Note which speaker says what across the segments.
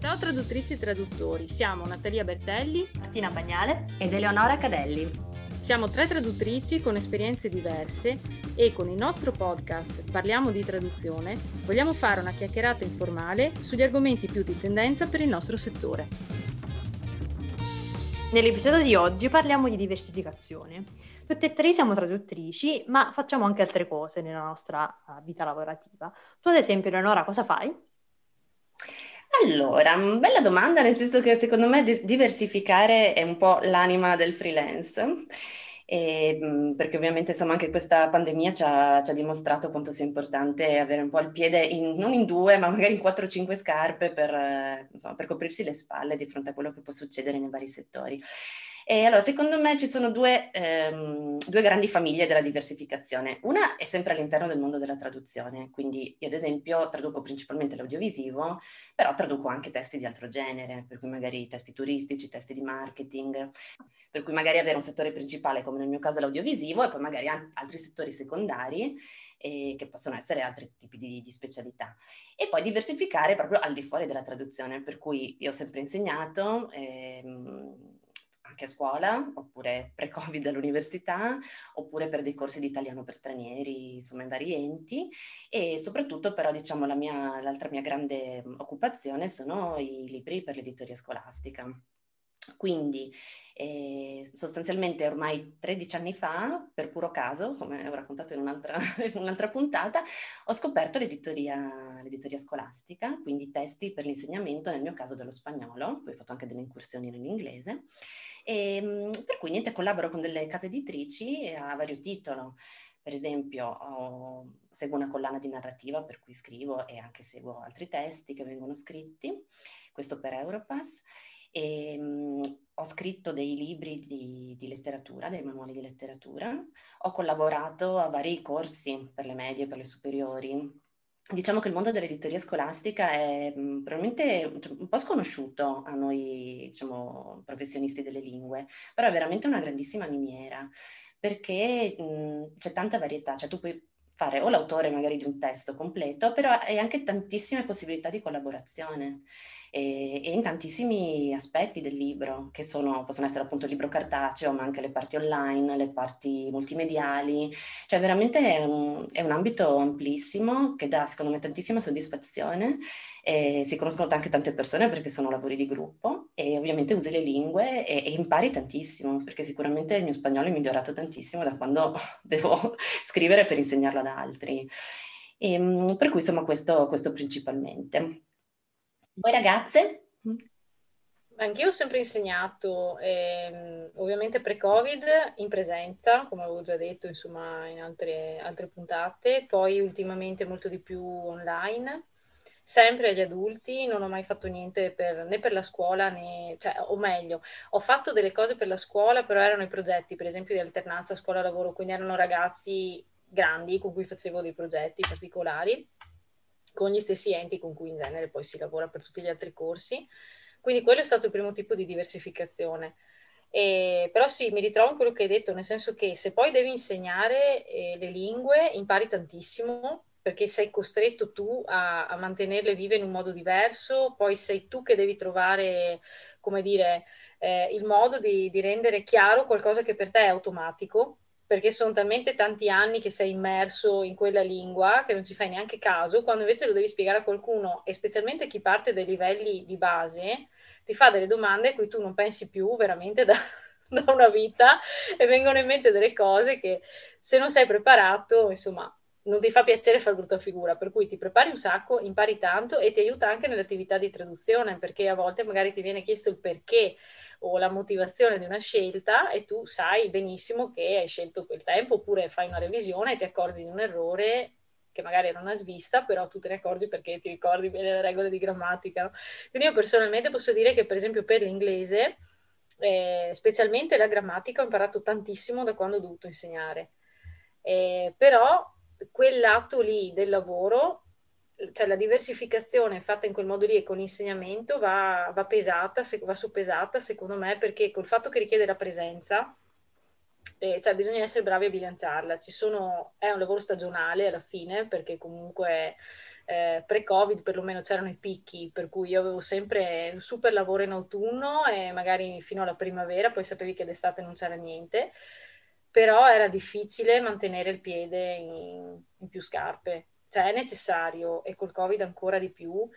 Speaker 1: Ciao traduttrici e traduttori, siamo Natalia Bertelli,
Speaker 2: Martina Bagnale
Speaker 3: ed Eleonora Cadelli.
Speaker 1: Siamo tre traduttrici con esperienze diverse e con il nostro podcast Parliamo di traduzione vogliamo fare una chiacchierata informale sugli argomenti più di tendenza per il nostro settore.
Speaker 2: Nell'episodio di oggi parliamo di diversificazione. Tutte e tre siamo traduttrici, ma facciamo anche altre cose nella nostra eh, vita lavorativa. Tu ad esempio, Eleonora, cosa fai?
Speaker 3: Allora, bella domanda, nel senso che secondo me diversificare è un po' l'anima del freelance. E, perché ovviamente insomma anche questa pandemia ci ha, ci ha, dimostrato quanto sia importante avere un po' il piede in, non in due ma magari in quattro o cinque scarpe per, insomma, per coprirsi le spalle di fronte a quello che può succedere nei vari settori. E allora, secondo me ci sono due, ehm, due, grandi famiglie della diversificazione. Una è sempre all'interno del mondo della traduzione, quindi io ad esempio traduco principalmente l'audiovisivo, però traduco anche testi di altro genere, per cui magari testi turistici, testi di marketing, per cui magari avere un settore principale come nel mio caso l'audiovisivo e poi magari altri settori secondari che possono essere altri tipi di, di, specialità. E poi diversificare proprio al di fuori della traduzione, per cui io ho sempre insegnato. Ehm, anche a scuola, oppure pre-Covid all'università, oppure per dei corsi di italiano per stranieri, insomma in vari enti. E soprattutto però diciamo la mia, l'altra mia grande occupazione sono i libri per l'editoria scolastica. Quindi eh, sostanzialmente ormai 13 anni fa, per puro caso, come ho raccontato in un'altra, in un'altra puntata, ho scoperto l'editoria, l'editoria, scolastica, quindi testi per l'insegnamento, nel mio caso dello spagnolo, poi ho fatto anche delle incursioni nell'inglese, e, ehm, per cui niente, collaboro con delle case editrici a vario titolo. Per esempio, ho, seguo una collana di narrativa per cui scrivo e anche seguo altri testi che vengono scritti, questo per Europass. E, um, ho scritto dei libri di, di, letteratura, dei manuali di letteratura, ho collaborato a vari corsi per le medie, per le superiori, Diciamo che il mondo dell'editoria scolastica è mm, probabilmente cioè, un po' sconosciuto a noi, diciamo, professionisti delle lingue, però è veramente una grandissima miniera, perché mh, mm, c'è tanta varietà, cioè tu puoi fare o l'autore magari di un testo completo, però hai anche tantissime possibilità di collaborazione e, e in tantissimi aspetti del libro, che sono, possono essere appunto il libro cartaceo, ma anche le parti online, le parti multimediali, cioè veramente è un, è un ambito amplissimo che dà secondo me tantissima soddisfazione e si conoscono anche tante persone perché sono lavori di gruppo e ovviamente usi le lingue e, e impari tantissimo perché sicuramente il mio spagnolo è migliorato tantissimo da quando devo scrivere per insegnarlo ad altri. E, ehm, per cui insomma questo, questo principalmente. Voi ragazze?
Speaker 1: Anch'io ho sempre insegnato, ehm, ovviamente pre-Covid in presenza, come avevo già detto insomma in altre, altre puntate, poi ultimamente molto di più online, sempre agli adulti, non ho mai fatto niente per, né per la scuola né, cioè, o meglio, ho fatto delle cose per la scuola, però erano i progetti, per esempio di alternanza scuola-lavoro, quindi erano ragazzi grandi con cui facevo dei progetti particolari con gli stessi enti con cui in genere poi si lavora per tutti gli altri corsi. Quindi quello è stato il primo tipo di diversificazione. E, però sì, mi ritrovo in quello che hai detto, nel senso che se poi devi insegnare eh, le lingue, impari tantissimo, perché sei costretto tu a, a, mantenerle vive in un modo diverso, poi sei tu che devi trovare, come dire, eh, il modo di, di rendere chiaro qualcosa che per te è automatico, perché sono talmente tanti anni che sei immerso in quella lingua che non ci fai neanche caso, quando invece lo devi spiegare a qualcuno, e specialmente chi parte dai livelli di base, ti fa delle domande a cui tu non pensi più veramente da, da una vita e vengono in mente delle cose che se non sei preparato, insomma, non ti fa piacere fare brutta figura, per cui ti prepari un sacco, impari tanto e ti aiuta anche nell'attività di traduzione, perché a volte magari ti viene chiesto il perché o la motivazione di una scelta e tu sai benissimo che hai scelto quel tempo oppure fai una revisione e ti accorgi di un errore che magari era una svista, però tu te ne accorgi perché ti ricordi bene le regole di grammatica. No? Quindi io personalmente posso dire che per esempio per l'inglese, eh, specialmente la grammatica, ho imparato tantissimo da quando ho dovuto insegnare. Eh, però quell'atto lì del lavoro cioè la diversificazione fatta in quel modo lì e con l'insegnamento va, va pesata, va soppesata secondo me perché col fatto che richiede la presenza, eh, cioè bisogna essere bravi a bilanciarla. Ci sono, è un lavoro stagionale alla fine perché comunque eh, pre-Covid perlomeno c'erano i picchi, per cui io avevo sempre un super lavoro in autunno e magari fino alla primavera, poi sapevi che d'estate non c'era niente, però era difficile mantenere il piede in, in più scarpe, cioè è necessario e col Covid ancora di più,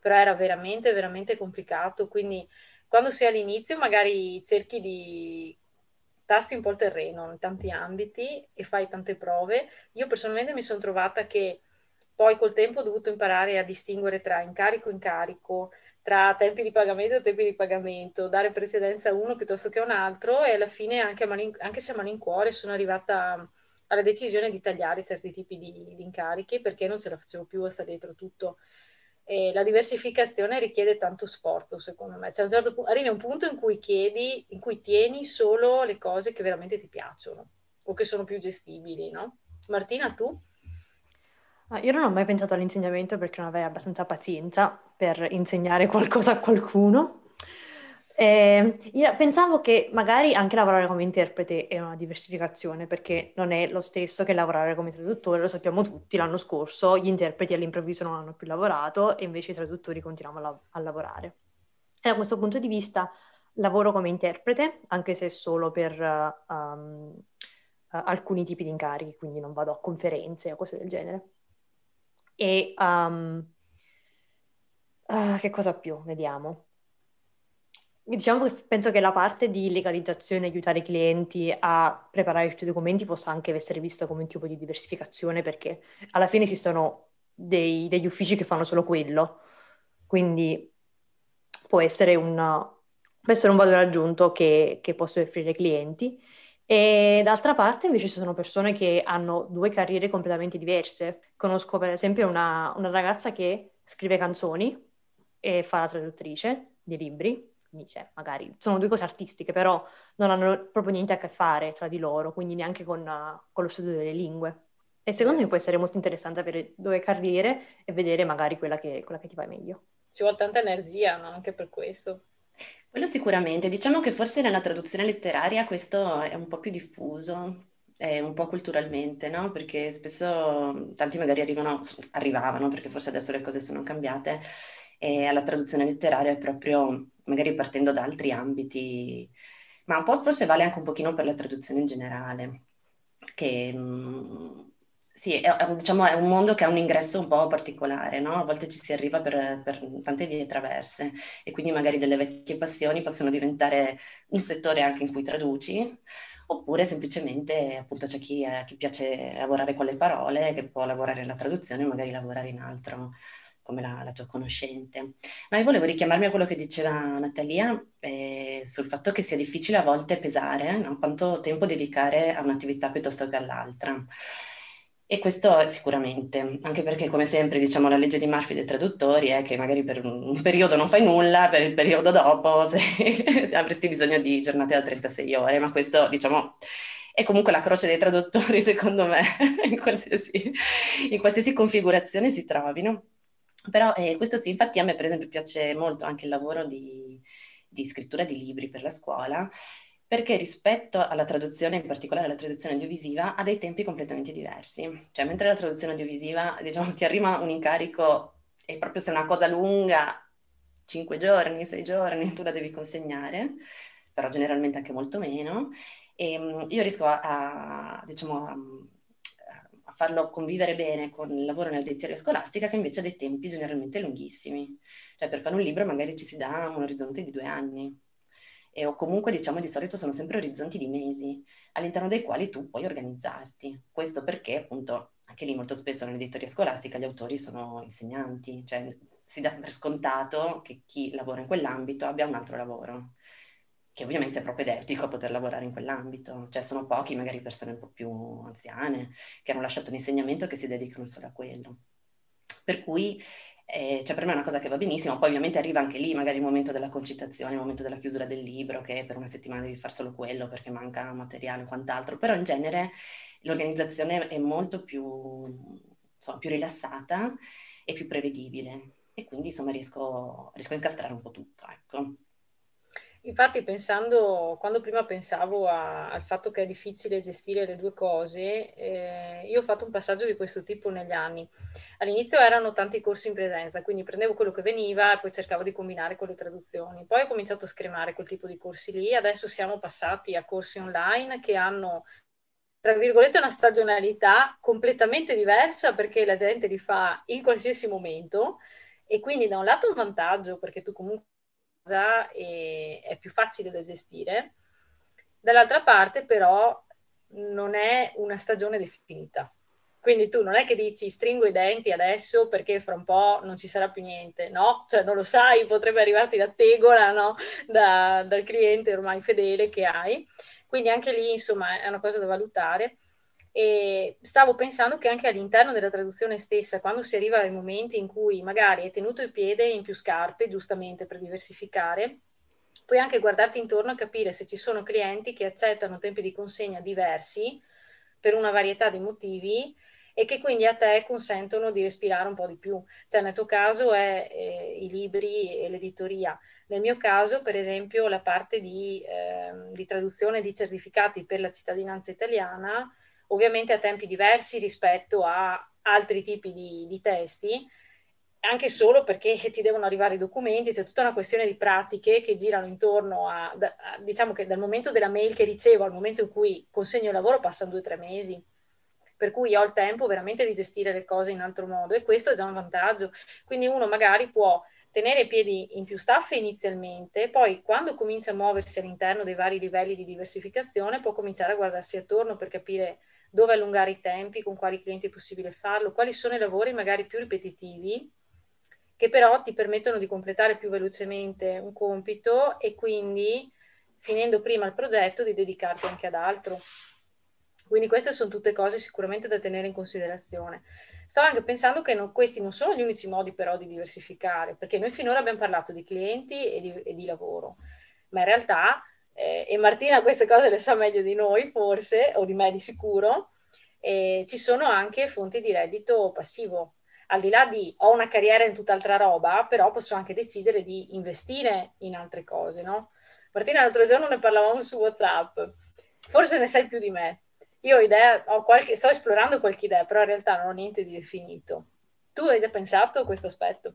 Speaker 1: però era veramente, veramente complicato, quindi quando sei all'inizio magari cerchi di tassi un po' il terreno in tanti ambiti e fai tante prove. Io personalmente mi sono trovata che poi col tempo ho dovuto imparare a distinguere tra incarico e incarico, tra tempi di pagamento e tempi di pagamento, dare precedenza a uno piuttosto che a un altro e alla fine anche, malin- anche se a malincuore sono arrivata alla decisione di tagliare certi tipi di, di incarichi perché non ce la facevo più a stare dietro tutto. E la diversificazione richiede tanto sforzo, secondo me. Cioè, un certo punto, arrivi a un punto in cui chiedi, in cui tieni solo le cose che veramente ti piacciono o che sono più gestibili, no? Martina, tu?
Speaker 2: Ah, io non ho mai pensato all'insegnamento perché non avrei abbastanza pazienza per insegnare qualcosa a qualcuno. Eh, io pensavo che magari anche lavorare come interprete è una diversificazione perché non è lo stesso che lavorare come traduttore, lo sappiamo tutti, l'anno scorso gli interpreti all'improvviso non hanno più lavorato e invece i traduttori continuano a, a lavorare. E da questo punto di vista lavoro come interprete, anche se solo per uh, um, uh, alcuni tipi di incarichi, quindi non vado a conferenze o cose del genere. E um, uh, che cosa più? Vediamo. Diciamo che penso che la parte di legalizzazione, aiutare i clienti a preparare tutti i documenti possa anche essere vista come un tipo di diversificazione perché alla fine esistono dei, degli uffici che fanno solo quello, quindi può essere un, può essere un valore aggiunto che, che posso offrire ai clienti. E d'altra parte invece ci sono persone che hanno due carriere completamente diverse. Conosco per esempio una, una ragazza che scrive canzoni e fa la traduttrice di libri c'è, magari sono due cose artistiche, però non hanno proprio niente a che fare tra di loro, quindi neanche con, uh, con lo studio delle lingue. E secondo me può essere molto interessante avere due carriere e vedere magari quella che, quella che ti va meglio.
Speaker 1: Ci vuole tanta energia, no? Anche per questo.
Speaker 3: Quello sicuramente. Diciamo che forse nella traduzione letteraria questo è un po' più diffuso, è un po' culturalmente, no? Perché spesso tanti magari arrivano, arrivavano, perché forse adesso le cose sono cambiate, e alla traduzione letteraria proprio magari partendo da altri ambiti, ma un po' forse vale anche un pochino per la traduzione in generale, che mm, sì, è, diciamo, è un mondo che ha un ingresso un po' particolare, no? A volte ci si arriva per, per, tante vie traverse e quindi magari delle vecchie passioni possono diventare un settore anche in cui traduci, oppure semplicemente appunto c'è chi, eh, chi piace lavorare con le parole, che può lavorare nella traduzione o magari lavorare in altro come la, la, tua conoscente. Ma io volevo richiamarmi a quello che diceva Natalia eh, sul fatto che sia difficile a volte pesare no? quanto tempo dedicare a un'attività piuttosto che all'altra. E questo sicuramente, anche perché come sempre diciamo la legge di Murphy dei traduttori è che magari per un periodo non fai nulla, per il periodo dopo se, avresti bisogno di giornate da 36 ore, ma questo diciamo è comunque la croce dei traduttori secondo me in qualsiasi, in qualsiasi configurazione si trovino. Però eh, questo sì, infatti a me per esempio piace molto anche il lavoro di, di scrittura di libri per la scuola, perché rispetto alla traduzione, in particolare alla traduzione audiovisiva, ha dei tempi completamente diversi. Cioè, mentre la traduzione audiovisiva, diciamo, ti arriva un incarico e proprio se è una cosa lunga, 5 giorni, 6 giorni, tu la devi consegnare, però generalmente anche molto meno. E ehm, io riesco a, a diciamo, farlo convivere bene con il lavoro nell'editoria scolastica che invece ha dei tempi generalmente lunghissimi. Cioè per fare un libro magari ci si dà un orizzonte di due anni e, o comunque diciamo di solito sono sempre orizzonti di mesi all'interno dei quali tu puoi organizzarti. Questo perché appunto anche lì molto spesso nell'editoria scolastica gli autori sono insegnanti, cioè si dà per scontato che chi lavora in quell'ambito abbia un altro lavoro che ovviamente è propedeutico a poter lavorare in quell'ambito. Cioè sono pochi, magari persone un po' più anziane, che hanno lasciato un insegnamento che si dedicano solo a quello. Per cui eh, cioè per me è una cosa che va benissimo, poi ovviamente arriva anche lì magari il momento della concitazione, il momento della chiusura del libro, che per una settimana devi fare solo quello perché manca materiale o quant'altro, però in genere l'organizzazione è molto più, insomma, più rilassata e più prevedibile e quindi insomma riesco, riesco a incastrare un po' tutto, ecco.
Speaker 1: Infatti, pensando, quando prima pensavo a, al fatto che è difficile gestire le due cose, eh, io ho fatto un passaggio di questo tipo negli anni. All'inizio erano tanti corsi in presenza, quindi prendevo quello che veniva e poi cercavo di combinare con le traduzioni. Poi ho cominciato a scremare quel tipo di corsi lì, adesso siamo passati a corsi online che hanno tra virgolette, una stagionalità completamente diversa perché la gente li fa in qualsiasi momento e quindi da un lato è un vantaggio perché tu comunque è più facile da gestire, dall'altra parte però non è una stagione definita. Quindi tu non è che dici stringo i denti adesso perché fra un po' non ci sarà più niente, no? Cioè non lo sai, potrebbe arrivarti la tegola, no? Da, dal cliente ormai fedele che hai. Quindi anche lì, insomma, è una cosa da valutare. E stavo pensando che anche all'interno della traduzione stessa, quando si arriva ai momenti in cui magari hai tenuto il piede in più scarpe, giustamente per diversificare, puoi anche guardarti intorno e capire se ci sono clienti che accettano tempi di consegna diversi per una varietà di motivi e che quindi a te consentono di respirare un po' di più. Cioè nel tuo caso è eh, i libri e l'editoria. Nel mio caso, per esempio, la parte di, eh, di traduzione di certificati per la cittadinanza italiana ovviamente a tempi diversi rispetto a altri tipi di, di testi, anche solo perché ti devono arrivare i documenti, c'è tutta una questione di pratiche che girano intorno a, a, diciamo che dal momento della mail che ricevo al momento in cui consegno il lavoro passano due o tre mesi, per cui ho il tempo veramente di gestire le cose in altro modo e questo è già un vantaggio. Quindi uno magari può tenere i piedi in più staffe inizialmente, poi quando comincia a muoversi all'interno dei vari livelli di diversificazione può cominciare a guardarsi attorno per capire dove allungare i tempi, con quali clienti è possibile farlo, quali sono i lavori magari più ripetitivi che però ti permettono di completare più velocemente un compito e quindi finendo prima il progetto di dedicarti anche ad altro. Quindi queste sono tutte cose sicuramente da tenere in considerazione. Stavo anche pensando che non, questi non sono gli unici modi però di diversificare, perché noi finora abbiamo parlato di clienti e di, e di lavoro, ma in realtà eh, e Martina queste cose le sa meglio di noi forse, o di me di sicuro, eh, ci sono anche fonti di reddito passivo. Al di là di ho una carriera in tutt'altra roba, però posso anche decidere di investire in altre cose, no? Martina, l'altro giorno ne parlavamo su WhatsApp, forse ne sai più di me. Io ho idea, ho qualche, sto esplorando qualche idea, però in realtà non ho niente di definito. Tu hai già pensato a questo aspetto?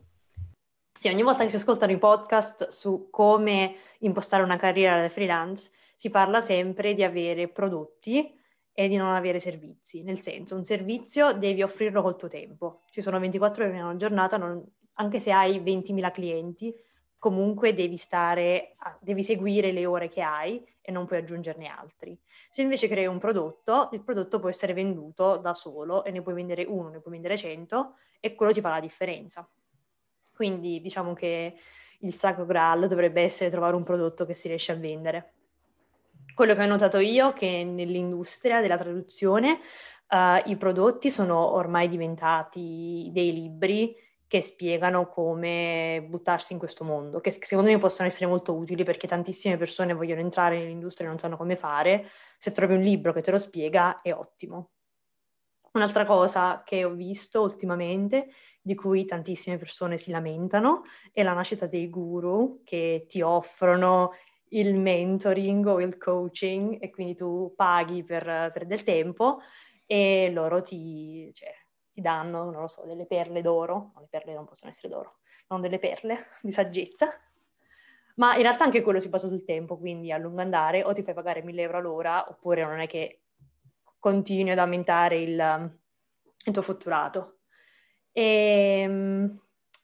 Speaker 2: Sì, ogni volta che si ascoltano i podcast su come impostare una carriera da freelance, si parla sempre di avere prodotti e di non avere servizi. Nel senso, un servizio devi offrirlo col tuo tempo. Ci sono 24 ore in una giornata, non, anche se hai 20.000 clienti, comunque devi stare, devi seguire le ore che hai e non puoi aggiungerne altri. Se invece crei un prodotto, il prodotto può essere venduto da solo e ne puoi vendere uno, ne puoi vendere 100 e quello ti fa la differenza. Quindi diciamo che il sacro graal dovrebbe essere trovare un prodotto che si riesce a vendere. Quello che ho notato io è che nell'industria della traduzione uh, i prodotti sono ormai diventati dei libri che spiegano come buttarsi in questo mondo, che secondo me possono essere molto utili perché tantissime persone vogliono entrare nell'industria e non sanno come fare. Se trovi un libro che te lo spiega è ottimo. Un'altra cosa che ho visto ultimamente, di cui tantissime persone si lamentano, è la nascita dei guru che ti offrono il mentoring o il coaching e quindi tu paghi per, per del tempo e loro ti, cioè, ti danno, non lo so, delle perle d'oro, no, le perle non possono essere d'oro, non delle perle di saggezza, ma in realtà anche quello si basa sul tempo, quindi a lungo andare o ti fai pagare 1000 euro all'ora oppure non è che continui ad aumentare il, il tuo fatturato. E ehm,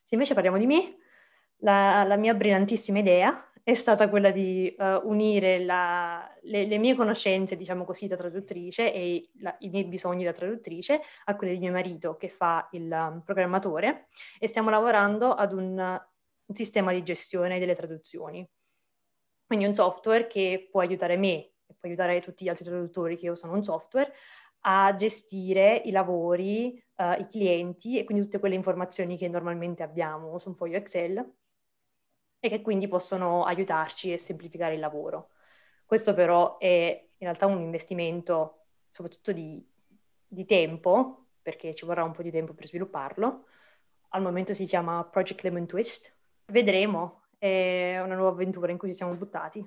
Speaker 2: se invece parliamo di me, la, la mia brillantissima idea è stata quella di uh, unire la, le, le, mie conoscenze, diciamo così, da traduttrice e la, i miei bisogni da traduttrice a quelli di mio marito che fa il um, programmatore e stiamo lavorando ad un, un sistema di gestione delle traduzioni. Quindi un software che può aiutare me può aiutare tutti gli altri traduttori che usano un software a gestire i lavori, uh, i clienti e quindi tutte quelle informazioni che normalmente abbiamo su un foglio Excel e che quindi possono aiutarci a semplificare il lavoro. Questo però è in realtà un investimento soprattutto di, di tempo, perché ci vorrà un po' di tempo per svilupparlo. Al momento si chiama Project Lemon Twist. Vedremo è una nuova avventura in cui ci siamo buttati.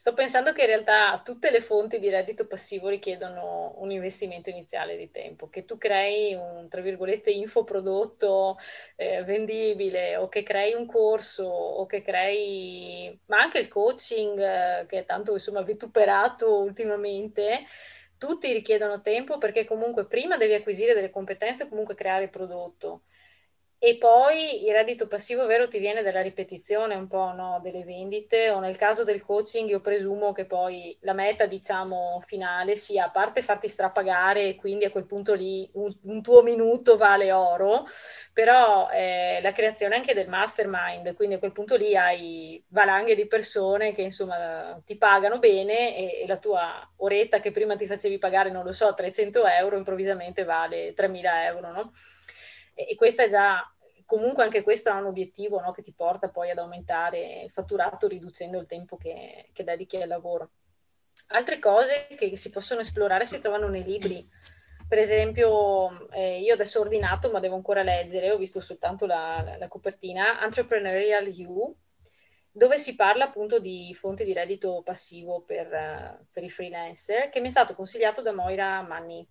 Speaker 1: Sto pensando che in realtà tutte le fonti di reddito passivo richiedono un investimento iniziale di tempo, che tu crei un, tra virgolette, infoprodotto eh, vendibile o che crei un corso o che crei, ma anche il coaching eh, che è tanto insomma vituperato ultimamente, tutti richiedono tempo perché comunque prima devi acquisire delle competenze e comunque creare il prodotto e poi il reddito passivo vero ti viene dalla ripetizione un po' no? delle vendite o nel caso del coaching io presumo che poi la meta diciamo finale sia a parte farti strapagare e quindi a quel punto lì un, un tuo minuto vale oro, però eh, la creazione anche del mastermind, quindi a quel punto lì hai valanghe di persone che insomma ti pagano bene e, e la tua oretta che prima ti facevi pagare non lo so 300 euro improvvisamente vale 3000 euro, no? E questa è già, comunque anche questo ha un obiettivo no, che ti porta poi ad aumentare il fatturato riducendo il tempo che, che dedichi al lavoro. Altre cose che si possono esplorare si trovano nei libri. Per esempio, eh, io adesso ho ordinato, ma devo ancora leggere, ho visto soltanto la, la, la copertina, Entrepreneurial You, dove si parla appunto di fonti di reddito passivo per, uh, per i freelancer, che mi è stato consigliato da Moira Manni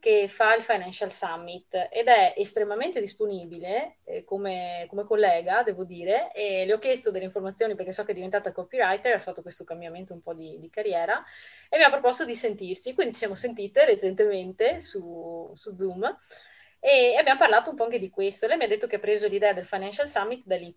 Speaker 1: che fa il Financial Summit ed è estremamente disponibile eh, come, come, collega, devo dire, e le ho chiesto delle informazioni perché so che è diventata copywriter, ha fatto questo cambiamento un po' di, di carriera e mi ha proposto di sentirsi, quindi ci siamo sentite recentemente su, su Zoom e abbiamo parlato un po' anche di questo. Lei mi ha detto che ha preso l'idea del Financial Summit da lì,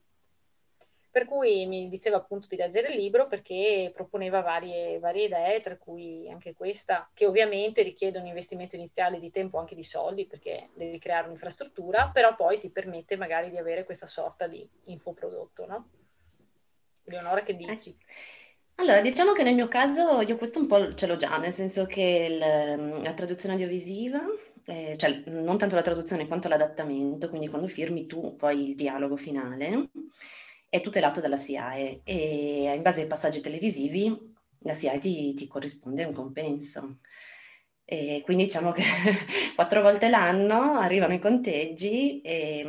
Speaker 1: per cui mi diceva appunto di leggere il libro perché proponeva varie, varie idee, tra cui anche questa, che ovviamente richiede un investimento iniziale di tempo, anche di soldi, perché devi creare un'infrastruttura, però poi ti permette magari di avere questa sorta di infoprodotto, no? Leonora, che dici? Eh.
Speaker 3: Allora, diciamo che nel mio caso io questo un po' ce l'ho già, nel senso che il, la traduzione audiovisiva, eh, cioè non tanto la traduzione quanto l'adattamento, quindi quando firmi tu poi il dialogo finale, è tutelato dalla SIAE e in base ai passaggi televisivi la SIAE ti, ti corrisponde un compenso. E quindi diciamo che quattro volte l'anno arrivano i conteggi e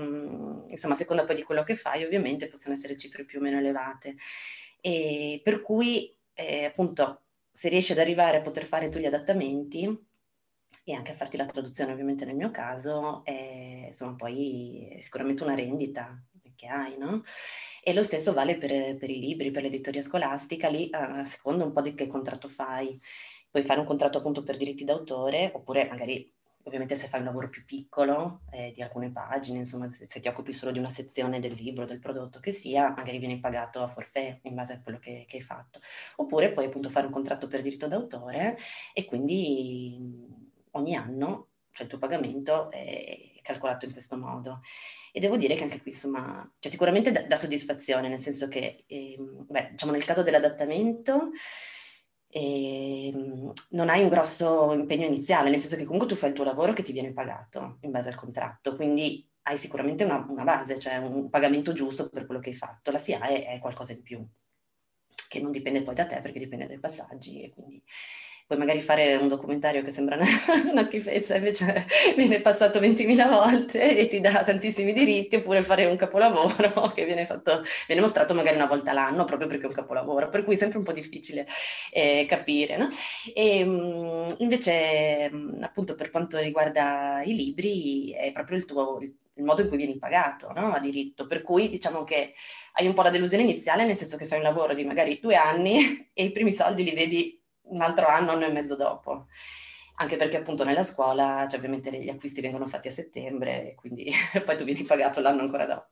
Speaker 3: insomma a seconda poi di quello che fai ovviamente possono essere cifre più o meno elevate. E per cui eh, appunto se riesci ad arrivare a poter fare tu gli adattamenti e anche a farti la traduzione ovviamente nel mio caso, è, insomma poi è sicuramente una rendita che hai, no? E lo stesso vale per, per i libri, per l'editoria scolastica, lì a seconda un po' di che contratto fai. Puoi fare un contratto appunto per diritti d'autore, oppure magari ovviamente se fai un lavoro più piccolo, eh, di alcune pagine, insomma, se, se, ti occupi solo di una sezione del libro, del prodotto che sia, magari vieni pagato a forfè in base a quello che, che hai fatto. Oppure puoi appunto fare un contratto per diritto d'autore e quindi ogni anno, cioè il tuo pagamento è calcolato in questo modo. E devo dire che anche qui, insomma, cioè sicuramente dà, soddisfazione, nel senso che, eh, beh, diciamo nel caso dell'adattamento, eh, non hai un grosso impegno iniziale, nel senso che comunque tu fai il tuo lavoro che ti viene pagato in base al contratto, quindi hai sicuramente una, una base, cioè un pagamento giusto per quello che hai fatto. La SIA è, è qualcosa in più, che non dipende poi da te perché dipende dai passaggi e quindi puoi magari fare un documentario che sembra una, schifezza, invece viene passato 20.000 volte e ti dà tantissimi diritti, oppure fare un capolavoro che viene, fatto, viene mostrato magari una volta l'anno, proprio perché è un capolavoro, per cui è sempre un po' difficile eh, capire. No? E, mm, invece, mm, appunto, per quanto riguarda i libri, è proprio il tuo, il modo in cui vieni pagato no? a diritto, per cui diciamo che hai un po' la delusione iniziale, nel senso che fai un lavoro di magari due anni e i primi soldi li vedi un altro anno, anno e mezzo dopo. Anche perché appunto nella scuola, cioè ovviamente gli acquisti vengono fatti a settembre, quindi poi tu vieni pagato l'anno ancora dopo.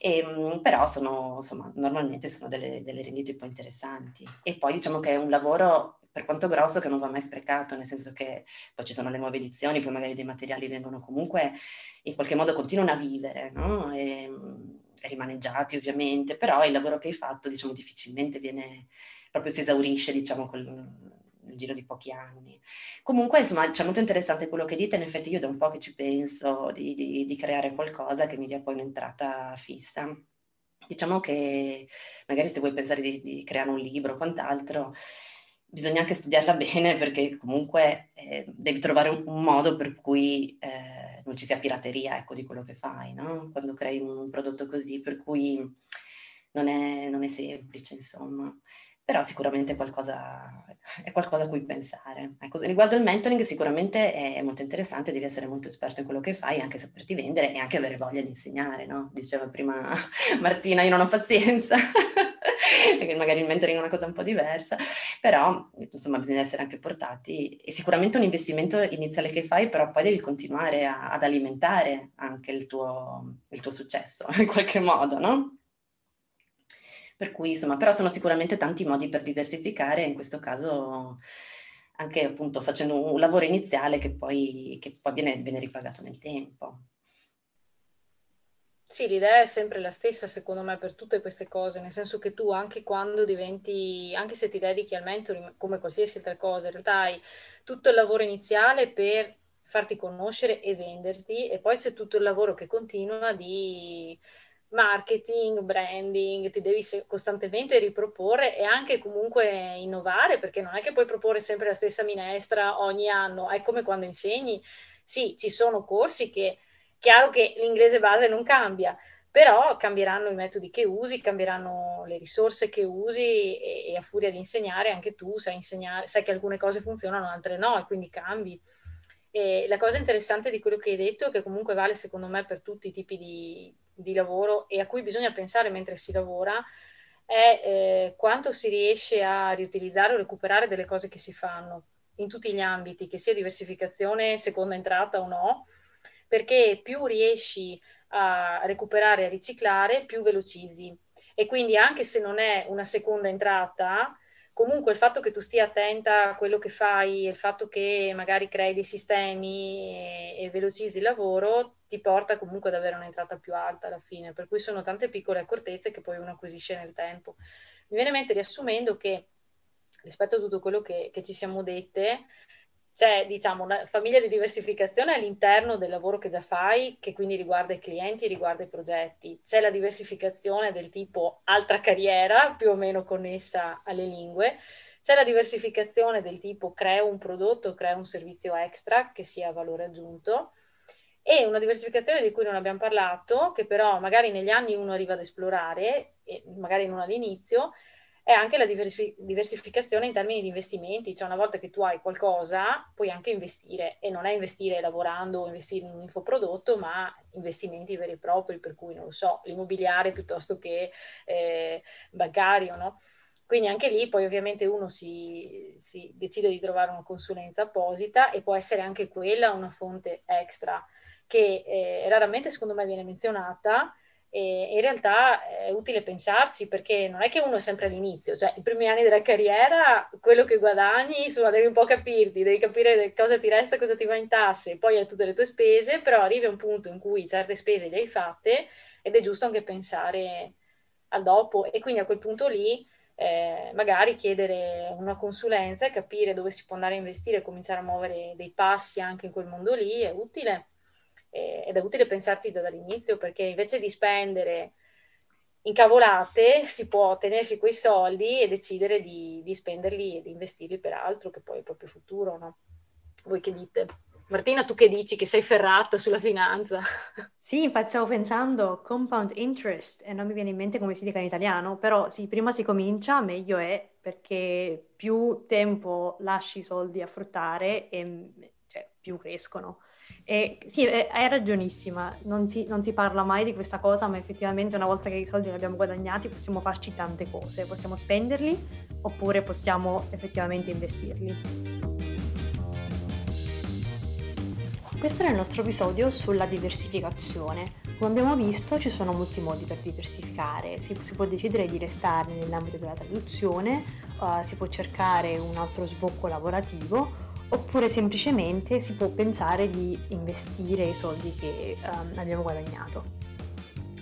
Speaker 3: E, ehm, però sono, insomma, normalmente sono delle, delle rendite un po' interessanti. E poi diciamo che è un lavoro per quanto grosso che non va mai sprecato, nel senso che poi ci sono le nuove edizioni, poi magari dei materiali vengono comunque in qualche modo continuano a vivere, no? E, ehm, rimaneggiati ovviamente, però il lavoro che hai fatto diciamo difficilmente viene, proprio si esaurisce, diciamo, col, nel giro di pochi anni. Comunque, insomma, c'è molto interessante quello che dite, in effetti io da un po' che ci penso di, di, di creare qualcosa che mi dia poi un'entrata fissa. Diciamo che magari se vuoi pensare di, di creare un libro o quant'altro, bisogna anche studiarla bene perché comunque eh, devi trovare un, un, modo per cui eh, non ci sia pirateria ecco, di quello che fai, no? quando crei un prodotto così, per cui non è, non è semplice, insomma però sicuramente qualcosa, è qualcosa a cui pensare. Ecco, riguardo il mentoring sicuramente è molto interessante, devi essere molto esperto in quello che fai, anche saperti vendere e anche avere voglia di insegnare, no? Diceva prima Martina, io non ho pazienza, perché magari il mentoring è una cosa un po' diversa, però insomma bisogna essere anche portati, e sicuramente un investimento iniziale che fai, però poi devi continuare a, ad alimentare anche il tuo, il tuo successo in qualche modo, no? Per cui, insomma, però sono sicuramente tanti modi per diversificare, in questo caso anche appunto facendo un lavoro iniziale che poi, che poi viene, viene ripagato nel tempo.
Speaker 1: Sì, l'idea è sempre la stessa, secondo me, per tutte queste cose, nel senso che tu anche quando diventi, anche se ti dedichi al mentoring, come qualsiasi altra cosa, in realtà hai tutto il lavoro iniziale per farti conoscere e venderti, e poi c'è tutto il lavoro che continua di marketing, branding, ti devi costantemente riproporre e anche comunque innovare, perché non è che puoi proporre sempre la stessa minestra ogni anno, è come quando insegni. Sì, ci sono corsi che, chiaro che l'inglese base non cambia, però cambieranno i metodi che usi, cambieranno le risorse che usi e, e a furia di insegnare anche tu sai insegnare, sai che alcune cose funzionano, altre no, e quindi cambi. E la cosa interessante di quello che hai detto, che comunque vale secondo me per tutti i tipi di, di lavoro e a cui bisogna pensare mentre si lavora è eh, quanto si riesce a riutilizzare o recuperare delle cose che si fanno in tutti gli ambiti, che sia diversificazione, seconda entrata o no, perché più riesci a recuperare a riciclare, più velocizzi. E quindi anche se non è una seconda entrata, comunque il fatto che tu stia attenta a quello che fai, il fatto che magari crei dei sistemi e, e velocizzi il lavoro, ti porta comunque ad avere un'entrata più alta alla fine, per cui sono tante piccole accortezze che poi uno acquisisce nel tempo. Mi viene in mente riassumendo che rispetto a tutto quello che, che ci siamo dette, c'è diciamo una famiglia di diversificazione all'interno del lavoro che già fai, che quindi riguarda i clienti, riguarda i progetti. C'è la diversificazione del tipo altra carriera, più o meno connessa alle lingue. C'è la diversificazione del tipo creo un prodotto, creo un servizio extra che sia valore aggiunto. E una diversificazione di cui non abbiamo parlato, che però magari negli anni uno arriva ad esplorare, e magari non all'inizio, è anche la diversificazione in termini di investimenti, cioè una volta che tu hai qualcosa puoi anche investire e non è investire lavorando o investire in un infoprodotto, ma investimenti veri e propri, per cui non lo so, l'immobiliare piuttosto che eh, bancario, no? Quindi anche lì poi ovviamente uno si, si, decide di trovare una consulenza apposita e può essere anche quella una fonte extra che eh, raramente secondo me viene menzionata, e in realtà è utile pensarci perché non è che uno è sempre all'inizio, cioè i primi anni della carriera, quello che guadagni, insomma, devi un po' capirti, devi capire cosa ti resta, cosa ti va in tasse, poi hai tutte le tue spese, però arrivi a un punto in cui certe spese le hai fatte ed è giusto anche pensare al dopo e quindi a quel punto lì eh, magari chiedere una consulenza e capire dove si può andare a investire, cominciare a muovere dei passi anche in quel mondo lì è utile ed è utile pensarci già dall'inizio perché invece di spendere incavolate si può tenersi quei soldi e decidere di, di spenderli e di investirli per altro che poi è il proprio futuro, no? Voi che dite? Martina, tu che dici che sei ferrata sulla finanza?
Speaker 2: Sì, infatti stavo pensando compound interest e non mi viene in mente come si dica in italiano, però sì, prima si comincia meglio è perché più tempo lasci i soldi a fruttare e cioè, più crescono. E sì, hai ragionissima, non si, non si, parla mai di questa cosa, ma effettivamente una volta che i soldi li abbiamo guadagnati possiamo farci tante cose, possiamo spenderli oppure possiamo effettivamente investirli. Questo era il nostro episodio sulla diversificazione. Come abbiamo visto ci sono molti modi per diversificare, si, si può decidere di restare nell'ambito della traduzione, uh, si può cercare un altro sbocco lavorativo oppure semplicemente si può pensare di investire i soldi che um, abbiamo guadagnato.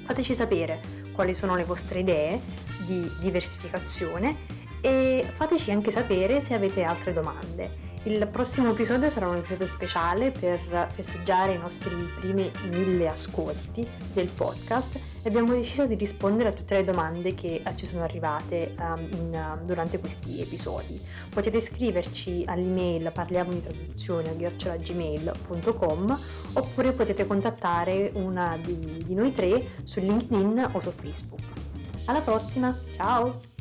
Speaker 2: Fateci sapere quali sono le vostre idee di diversificazione e fateci anche sapere se avete altre domande. Il prossimo episodio sarà un episodio speciale per festeggiare i nostri primi mille ascolti del podcast e abbiamo deciso di rispondere a tutte le domande che eh, ci sono arrivate um, in, uh, durante questi episodi. Potete scriverci all'email parliamo di traduzione gmail.com oppure potete contattare una di, di noi tre su LinkedIn o su Facebook. Alla prossima, ciao!